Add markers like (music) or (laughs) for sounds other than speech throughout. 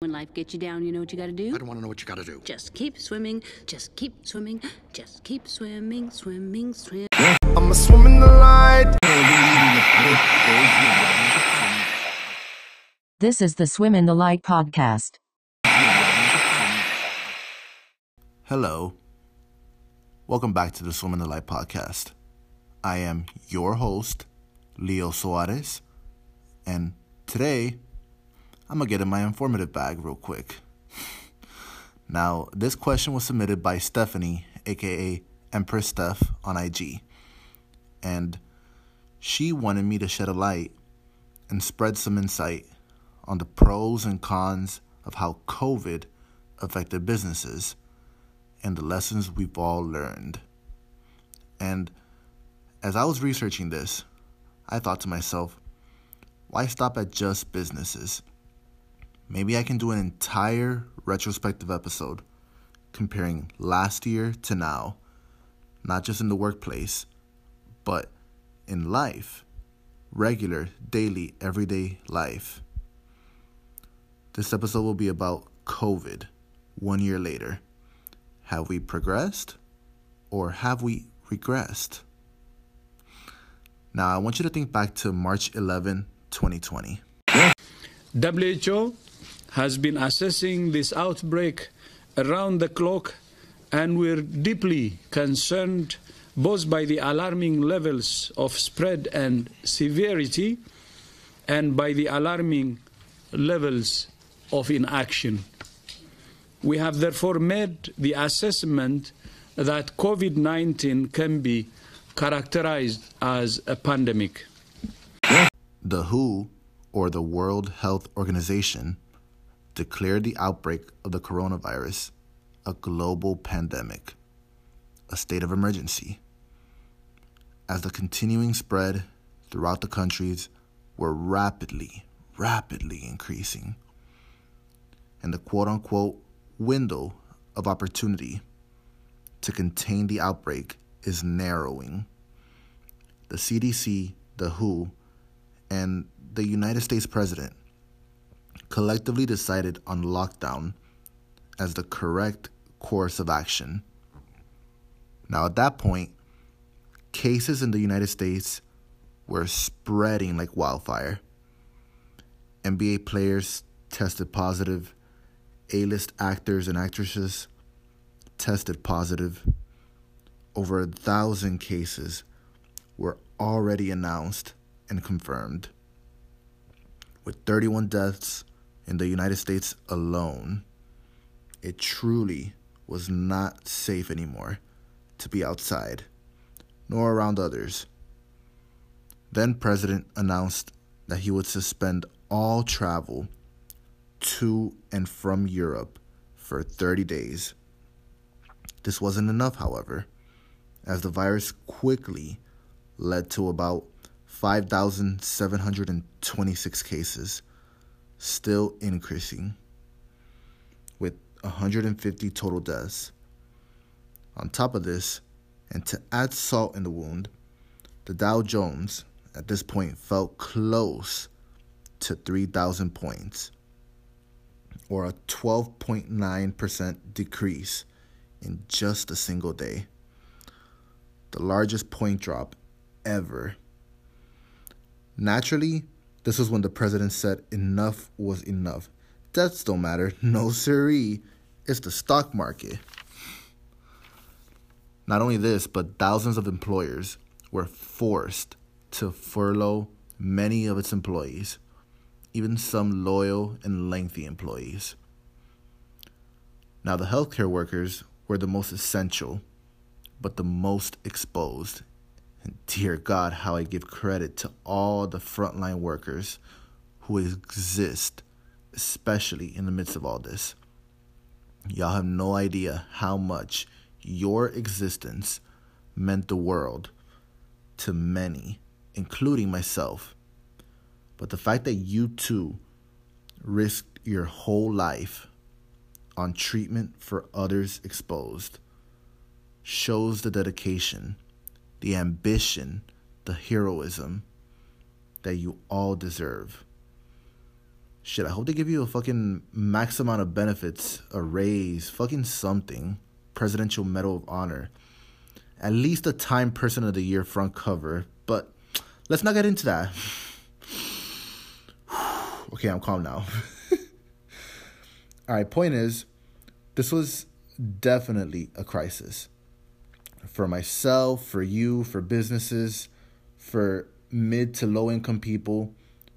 When life gets you down, you know what you gotta do? I don't want to know what you got to do. Just keep swimming, just keep swimming, just keep swimming, swimming, swimming. I'ma swim in the light. This is the Swim in the Light podcast. Hello. Welcome back to the Swim in the Light podcast. I am your host, Leo Suarez, and today I'm gonna get in my informative bag real quick. now, this question was submitted by Stephanie, aka Empress Steph, on IG, and she wanted me to shed a light and spread some insight on the pros and cons of how COVID affected businesses and the lessons we've all learned. And as I was researching this, I thought to myself, why stop at just businesses? Maybe I can do an entire retrospective episode comparing last year to now, not just in the workplace, but in life, regular, daily, everyday life. This episode will be about COVID one year later. Have we progressed or have we regressed? Now, I want you to think back to March 11, 2020. WHO has been assessing this outbreak around the clock, and we're deeply concerned both by the alarming levels of spread and severity and by the alarming levels of inaction. We have therefore made the assessment that COVID 19 can be characterized as a pandemic. The WHO, or the World Health Organization, declared the outbreak of the coronavirus a global pandemic, a state of emergency. As the continuing spread throughout the countries were rapidly, rapidly increasing, and the quote unquote window of opportunity to contain the outbreak is narrowing. The CDC, the WHO, and the United States President collectively decided on lockdown as the correct course of action. Now, at that point, cases in the United States were spreading like wildfire. NBA players tested positive, A list actors and actresses tested positive. Over a thousand cases were already announced and confirmed, with 31 deaths in the United States alone. It truly was not safe anymore to be outside, nor around others. Then President announced that he would suspend all travel to and from Europe for 30 days. This wasn't enough, however, as the virus quickly led to about 5,726 cases, still increasing, with 150 total deaths. On top of this, and to add salt in the wound, the Dow Jones at this point felt close to 3,000 points, or a 12.9% decrease in just a single day. The largest point drop ever. Naturally, this was when the president said enough was enough. Deaths don't matter. No, siree. It's the stock market. Not only this, but thousands of employers were forced to furlough many of its employees, even some loyal and lengthy employees. Now, the healthcare workers were the most essential, but the most exposed. And dear God, how I give credit to all the frontline workers who exist, especially in the midst of all this. Y'all have no idea how much your existence meant the world to many, including myself. But the fact that you too risked your whole life on treatment for others exposed shows the dedication, the ambition, the heroism that you all deserve. Shit, I hope they give you a fucking max amount of benefits, a raise, fucking something. Presidential Medal of Honor. At least a Time Person of the Year front cover. But let's not get into that. (sighs) okay, I'm calm now. (laughs) All right, point is, this was definitely a crisis for myself, for you, for businesses, for mid to low income people,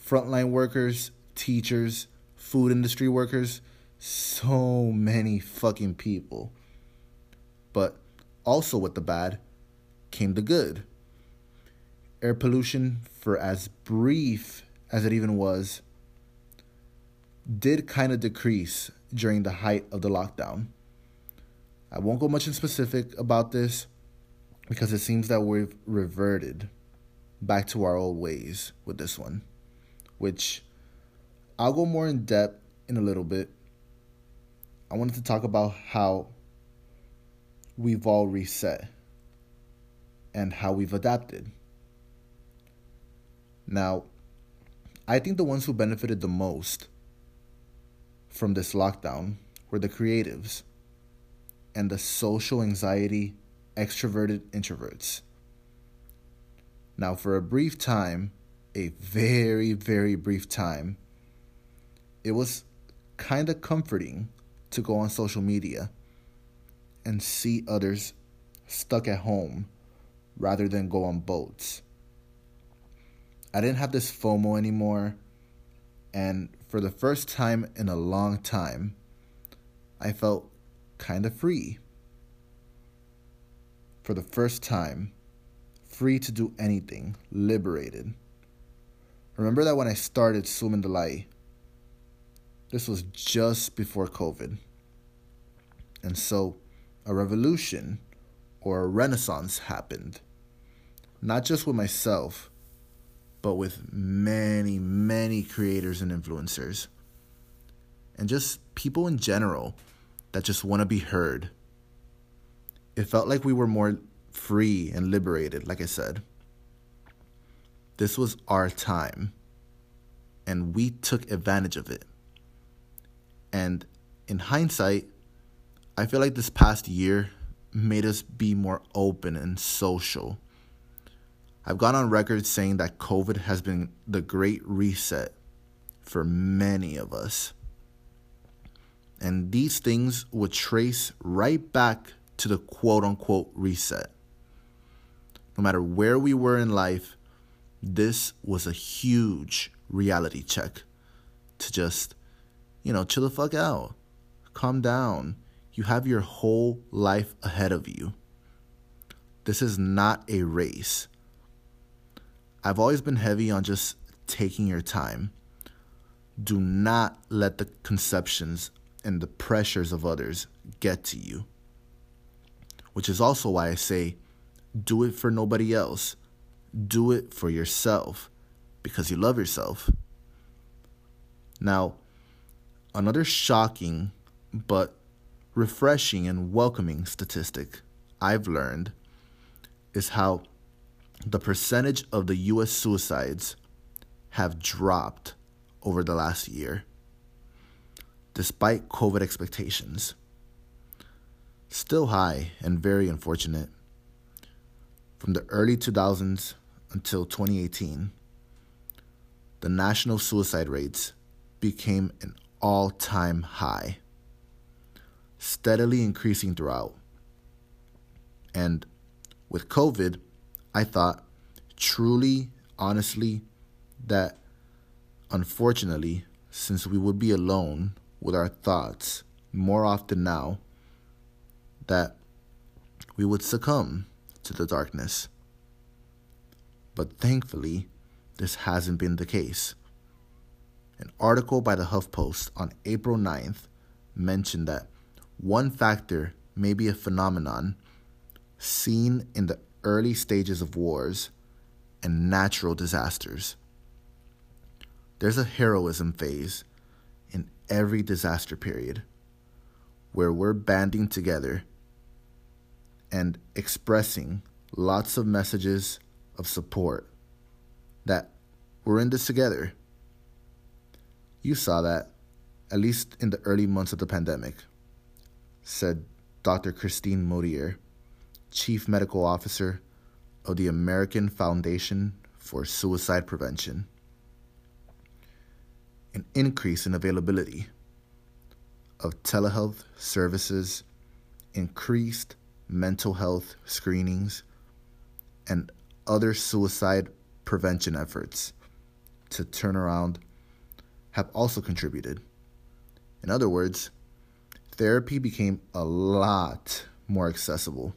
frontline workers, teachers, food industry workers, so many fucking people. But also with the bad came the good. Air pollution, for as brief as it even was, did kind of decrease during the height of the lockdown. I won't go much in specific about this because it seems that we've reverted back to our old ways with this one, which I'll go more in depth in a little bit. I wanted to talk about how we've all reset and how we've adapted. Now, I think the ones who benefited the most from this lockdown were the creatives and the social anxiety extroverted introverts. Now, for a brief time, a very, very brief time, it was kind of comforting to go on social media and see others stuck at home rather than go on boats. I didn't have this FOMO anymore, and for the first time in a long time, I felt kind of free. For the first time, free to do anything, liberated. Remember that when I started Swim in the Light, this was just before COVID. And so a revolution or a renaissance happened. Not just with myself, but with many, many creators and influencers. And just people in general that just want to be heard. It felt like we were more free and liberated, like I said. This was our time, and we took advantage of it. And in hindsight, I feel like this past year made us be more open and social. I've gone on record saying that COVID has been the great reset for many of us. And these things would trace right back to the quote unquote reset. No matter where we were in life, this was a huge reality check to just you know, chill the fuck out. Calm down. You have your whole life ahead of you. This is not a race. I've always been heavy on just taking your time. Do not let the conceptions and the pressures of others get to you. Which is also why I say do it for nobody else. Do it for yourself because you love yourself. Now, Another shocking but refreshing and welcoming statistic I've learned is how the percentage of the US suicides have dropped over the last year, despite COVID expectations. Still high and very unfortunate. From the early 2000s until 2018, the national suicide rates became an all time high, steadily increasing throughout. And with COVID, I thought truly, honestly, that unfortunately, since we would be alone with our thoughts more often now, that we would succumb to the darkness. But thankfully, this hasn't been the case. An article by the HuffPost on April 9th mentioned that one factor may be a phenomenon seen in the early stages of wars and natural disasters. There's a heroism phase every disaster period where we're banding together and expressing lots of messages of support that we're in this together You saw that, at least in the early months of the pandemic, said Dr. Christine Moutier, Chief Medical Officer of the American Foundation for Suicide Prevention. An increase in availability of telehealth services, increased mental health screenings, and other suicide prevention efforts to turn around have also contributed. In other words, therapy became a lot more accessible.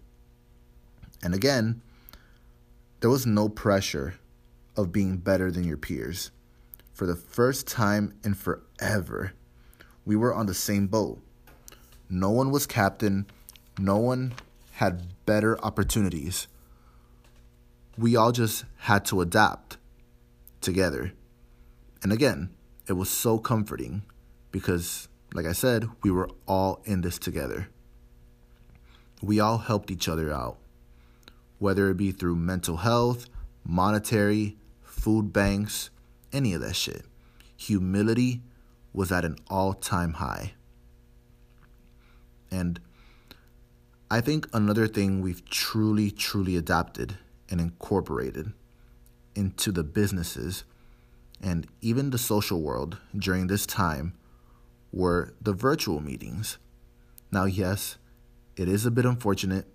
And again, there was no pressure of being better than your peers. For the first time in forever, we were on the same boat. No one was captain, no one had better opportunities. We all just had to adapt together. And again, it was so comforting because, like I said, we were all in this together. We all helped each other out, whether it be through mental health, monetary, food banks, any of that shit. Humility was at an all time high. And I think another thing we've truly, truly adapted and incorporated into the businesses and even the social world during this time were the virtual meetings. Now, yes, it is a bit unfortunate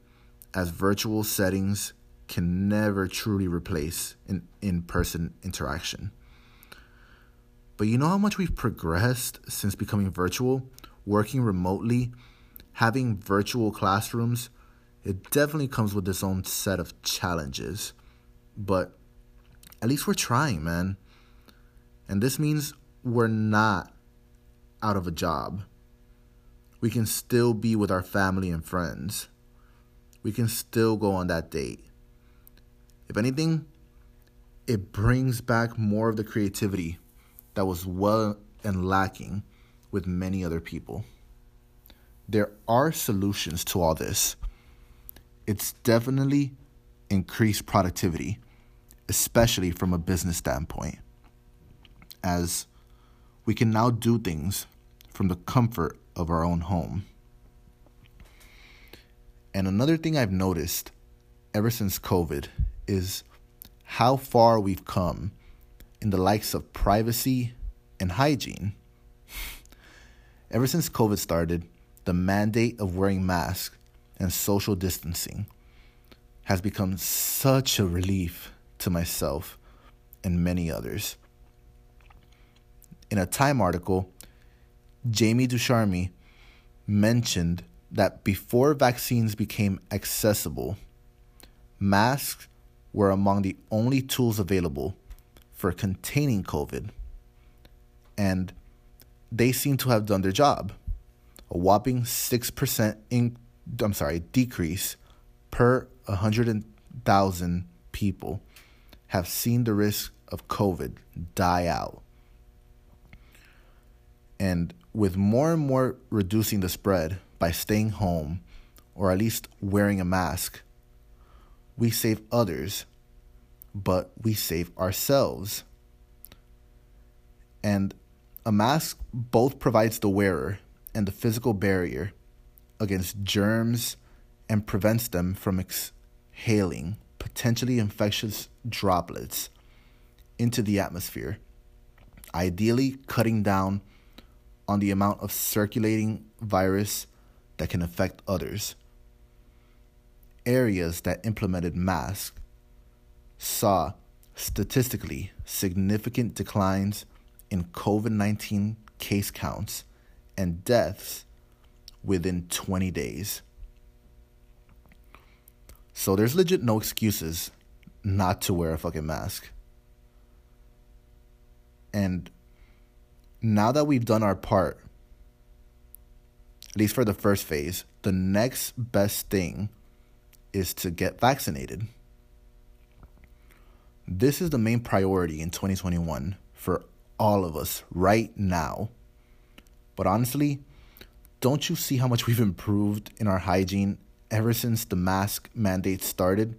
as virtual settings can never truly replace an in person interaction. But you know how much we've progressed since becoming virtual, working remotely, having virtual classrooms? It definitely comes with its own set of challenges. But at least we're trying, man. And this means we're not out of a job. We can still be with our family and friends. We can still go on that date. If anything, it brings back more of the creativity that was well and lacking with many other people. There are solutions to all this. It's definitely increased productivity, especially from a business standpoint as we can now do things from the comfort of our own home. And another thing I've noticed ever since COVID is how far we've come in the likes of privacy and hygiene. Ever since COVID started, the mandate of wearing masks and social distancing has become such a relief to myself and many others in a Time article, Jamie Ducharme mentioned that before vaccines became accessible, masks were among the only tools available for containing COVID. And they seem to have done their job. A whopping 6% in, I'm sorry, decrease per 100,000 people have seen the risk of COVID die out. And with more and more reducing the spread by staying home or at least wearing a mask, we save others, but we save ourselves. And a mask both provides the wearer and the physical barrier against germs and prevents them from exhaling potentially infectious droplets into the atmosphere, ideally cutting down on the amount of circulating virus that can affect others. Areas that implemented masks saw statistically significant declines in COVID 19 case counts and deaths within 20 days. So there's legit no excuses not to wear a fucking mask. And now that we've done our part, at least for the first phase, the next best thing is to get vaccinated. This is the main priority in 2021 for all of us right now. But honestly, don't you see how much we've improved in our hygiene ever since the mask mandate started?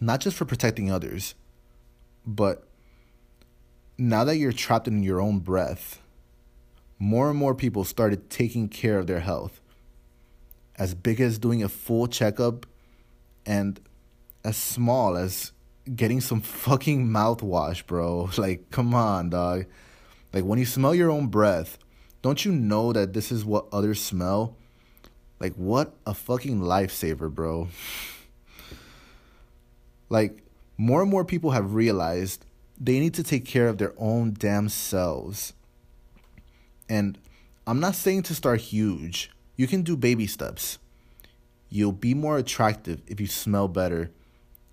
Not just for protecting others, but now that you're trapped in your own breath, more and more people started taking care of their health. As big as doing a full checkup and as small as getting some fucking mouthwash, bro. (laughs) Like, come on, dog. Like, when you smell your own breath, don't you know that this is what others smell? Like, what a fucking lifesaver, bro. (laughs) like, more and more people have realized they need to take care of their own damn selves. And I'm not saying to start huge. You can do baby steps. You'll be more attractive if you smell better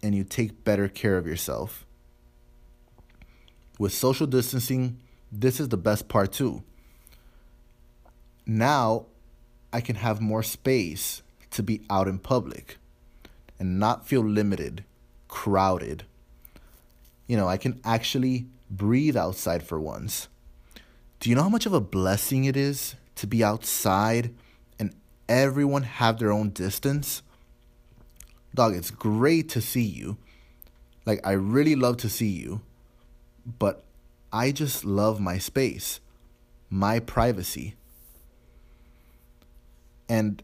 and you take better care of yourself. With social distancing, this is the best part too. Now I can have more space to be out in public and not feel limited, crowded you know, I can actually breathe outside for once. Do you know how much of a blessing it is to be outside and everyone have their own distance? Dog, it's great to see you. Like, I really love to see you. But I just love my space, my privacy. And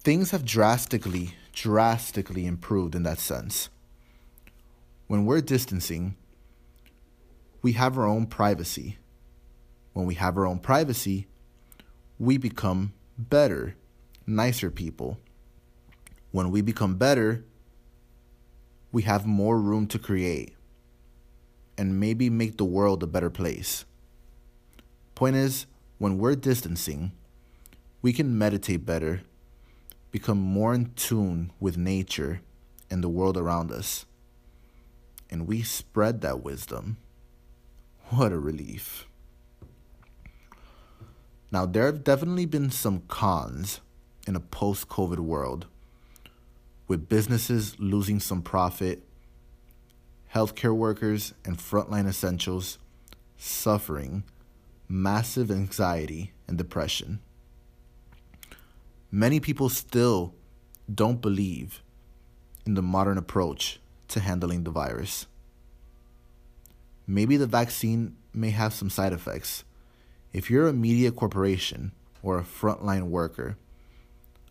things have drastically, drastically improved in that sense when we're distancing, we have our own privacy. When we have our own privacy, we become better, nicer people. When we become better, we have more room to create and maybe make the world a better place. Point is, when we're distancing, we can meditate better, become more in tune with nature and the world around us and we spread that wisdom. What a relief. Now, there have definitely been some cons in a post COVID world, with businesses losing some profit, healthcare workers and frontline essentials suffering massive anxiety and depression. Many people still don't believe in the modern approach to handling the virus. Maybe the vaccine may have some side effects. If you're a media corporation or a frontline worker,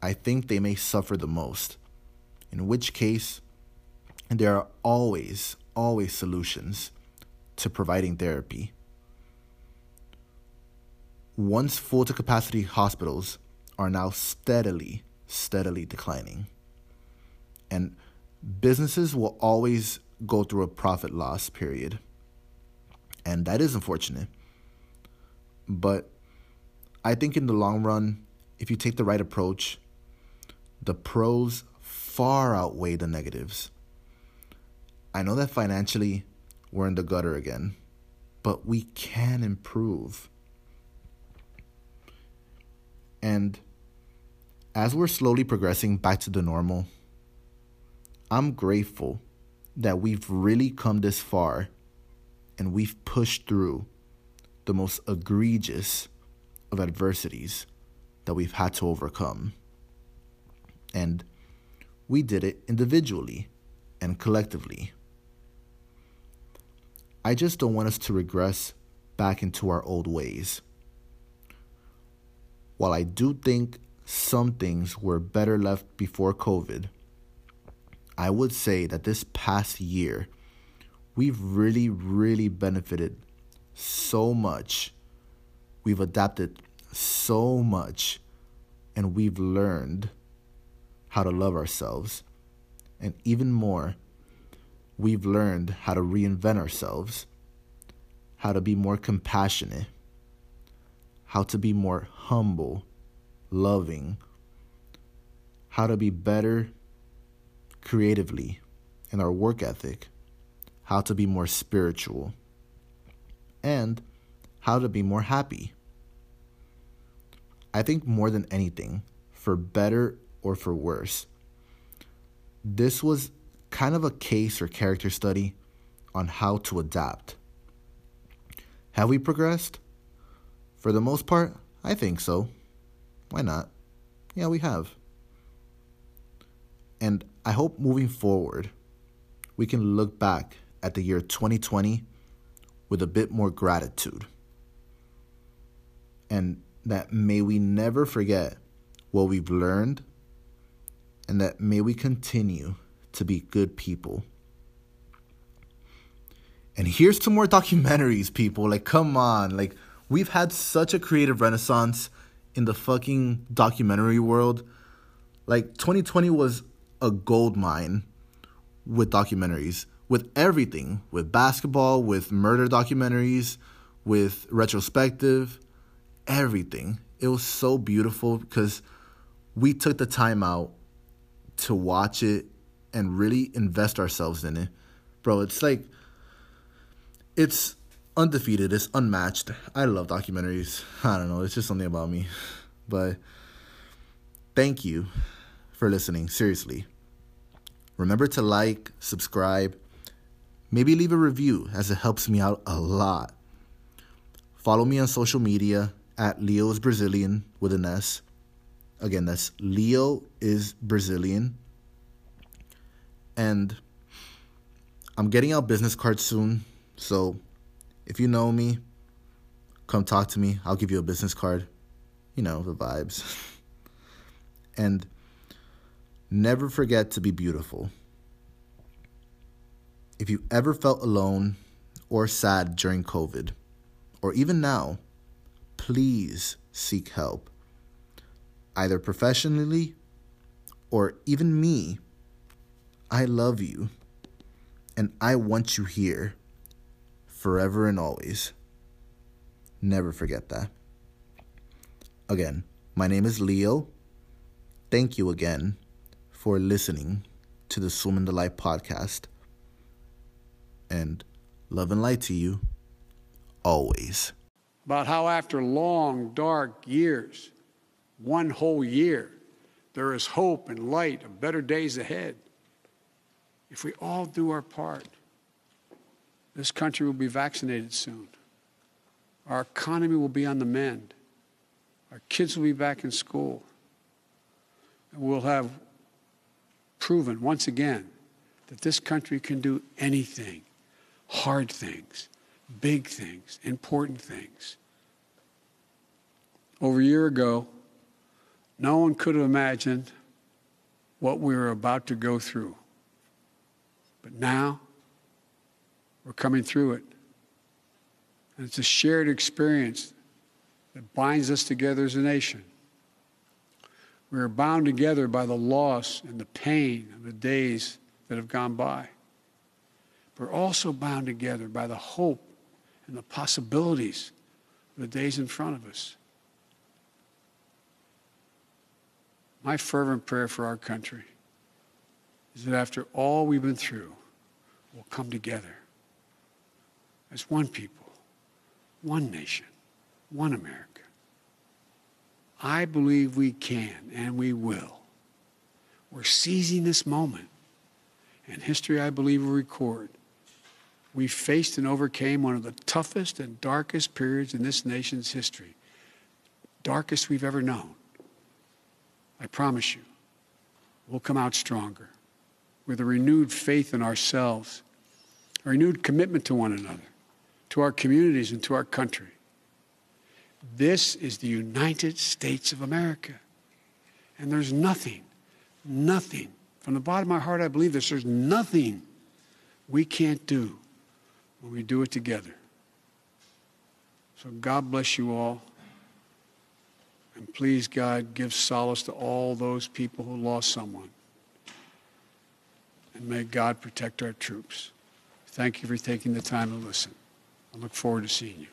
I think they may suffer the most. In which case, there are always, always solutions to providing therapy. Once full to capacity hospitals are now steadily, steadily declining. And businesses will always go through a profit loss period. And that is unfortunate. But I think in the long run, if you take the right approach, the pros far outweigh the negatives. I know that financially we're in the gutter again, but we can improve. And as we're slowly progressing back to the normal, I'm grateful that we've really come this far and we've pushed through the most egregious of adversities that we've had to overcome. And we did it individually and collectively. I just don't want us to regress back into our old ways. While I do think some things were better left before COVID, I would say that this past year, we've really, really benefited so much. We've adapted so much, and we've learned how to love ourselves. And even more, we've learned how to reinvent ourselves, how to be more compassionate, how to be more humble, loving, how to be better creatively in our work ethic, how to be more spiritual, and how to be more happy. I think more than anything, for better or for worse, this was kind of a case or character study on how to adapt. Have we progressed? For the most part, I think so. Why not? Yeah, we have. And I hope moving forward, we can look back at the year 2020 with a bit more gratitude. And that may we never forget what we've learned, and that may we continue to be good people. And here's to more documentaries, people. Like, come on. Like, we've had such a creative renaissance in the fucking documentary world. Like, 2020 was a gold mine with documentaries, with everything, with basketball, with murder documentaries, with retrospective, everything. It was so beautiful because we took the time out to watch it and really invest ourselves in it. Bro, it's like it's undefeated, it's unmatched. I love documentaries. (laughs) I don't know, it's just something about me. But thank you for listening, seriously. Remember to like, subscribe, maybe leave a review as it helps me out a lot. Follow me on social media at Leo's Brazilian with an S. Again, that's Leo is Brazilian. And I'm getting out business cards soon. So if you know me, come talk to me. I'll give you a business card. You know, the vibes. (laughs) and never forget to be beautiful. If you ever felt alone or sad during COVID, or even now, please seek help, either professionally or even me. I love you, and I want you here forever and always. Never forget that. Again, my name is Leo. Thank you again for listening to the Swim in the Light podcast. And love and light to you always. About how, after long, dark years, one whole year, there is hope and light of better days ahead. If we all do our part, this country will be vaccinated soon. Our economy will be on the mend. Our kids will be back in school. And we'll have proven once again that this country can do anything hard things, big things, important things. Over a year ago, no one could have imagined what we were about to go through. But now, we're coming through it. And it's a shared experience that binds us together as a nation. We are bound together by the loss and the pain of the days that have gone by. We're also bound together by the hope and the possibilities of the days in front of us. My fervent prayer for our country is that after all we've been through, we'll come together as one people, one nation, one America. I believe we can and we will. We're seizing this moment. And history, I believe, will record. We faced and overcame one of the toughest and darkest periods in this nation's history, darkest we've ever known. I promise you, we'll come out stronger with a renewed faith in ourselves, a renewed commitment to one another, to our communities, and to our country. This is the United States of America. And there's nothing, nothing, from the bottom of my heart, I believe this, there's nothing we can't do when we do it together. So God bless you all. And please, God, give solace to all those people who lost someone. And may God protect our troops. Thank you for taking the time to listen. I look forward to seeing you.